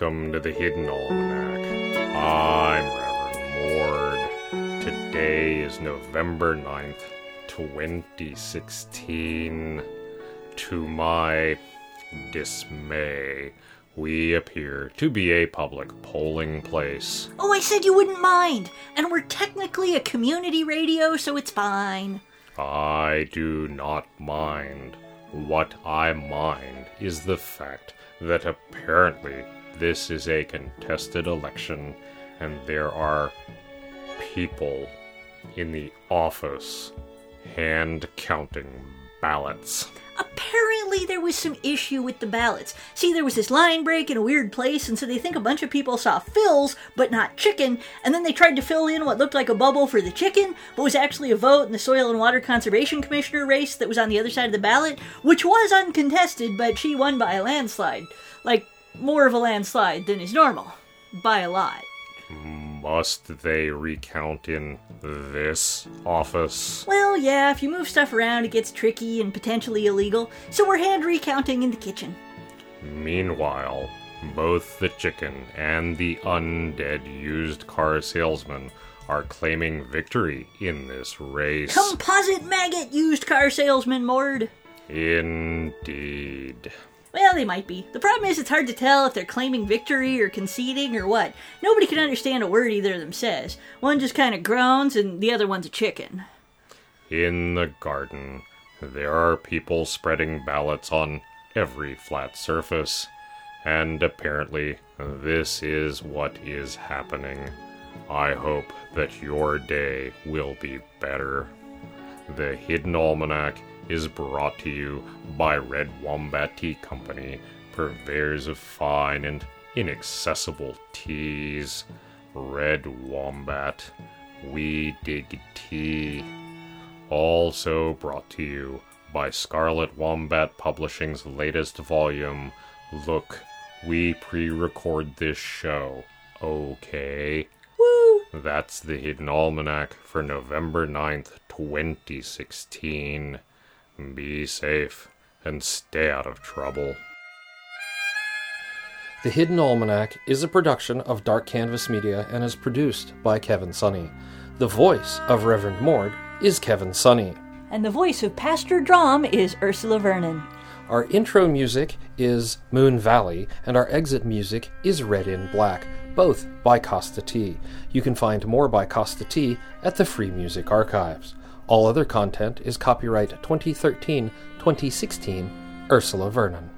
Welcome to the Hidden Almanac. I'm Reverend Mord. Today is November 9th, 2016. To my dismay, we appear to be a public polling place. Oh, I said you wouldn't mind. And we're technically a community radio, so it's fine. I do not mind. What I mind is the fact that apparently this is a contested election and there are people in the office hand counting ballots. Apparently, there was some issue with the ballots. See, there was this line break in a weird place, and so they think a bunch of people saw fills, but not chicken, and then they tried to fill in what looked like a bubble for the chicken, but was actually a vote in the Soil and Water Conservation Commissioner race that was on the other side of the ballot, which was uncontested, but she won by a landslide. Like, more of a landslide than is normal. By a lot. Must they recount in this office? Well, yeah, if you move stuff around, it gets tricky and potentially illegal, so we're hand recounting in the kitchen. Meanwhile, both the chicken and the undead used car salesman are claiming victory in this race. Composite maggot used car salesman, Mord. Indeed. Well, they might be. The problem is it's hard to tell if they're claiming victory or conceding or what. Nobody can understand a word either of them says. One just kind of groans and the other one's a chicken. In the garden, there are people spreading ballots on every flat surface, and apparently, this is what is happening. I hope that your day will be better. The Hidden Almanac is brought to you by Red Wombat Tea Company, purveyors of fine and inaccessible teas. Red Wombat, we dig tea. Also brought to you by Scarlet Wombat Publishing's latest volume. Look, we pre record this show, okay? Woo! That's the Hidden Almanac for November 9th, 2016. Be safe and stay out of trouble. The Hidden Almanac is a production of Dark Canvas Media and is produced by Kevin Sonney. The voice of Reverend Mord is Kevin Sonney. And the voice of Pastor Drom is Ursula Vernon. Our intro music is Moon Valley, and our exit music is Red in Black, both by Kosta T. You can find more by Kosta T at the Free Music Archives. All other content is copyright 2013 2016 Ursula Vernon.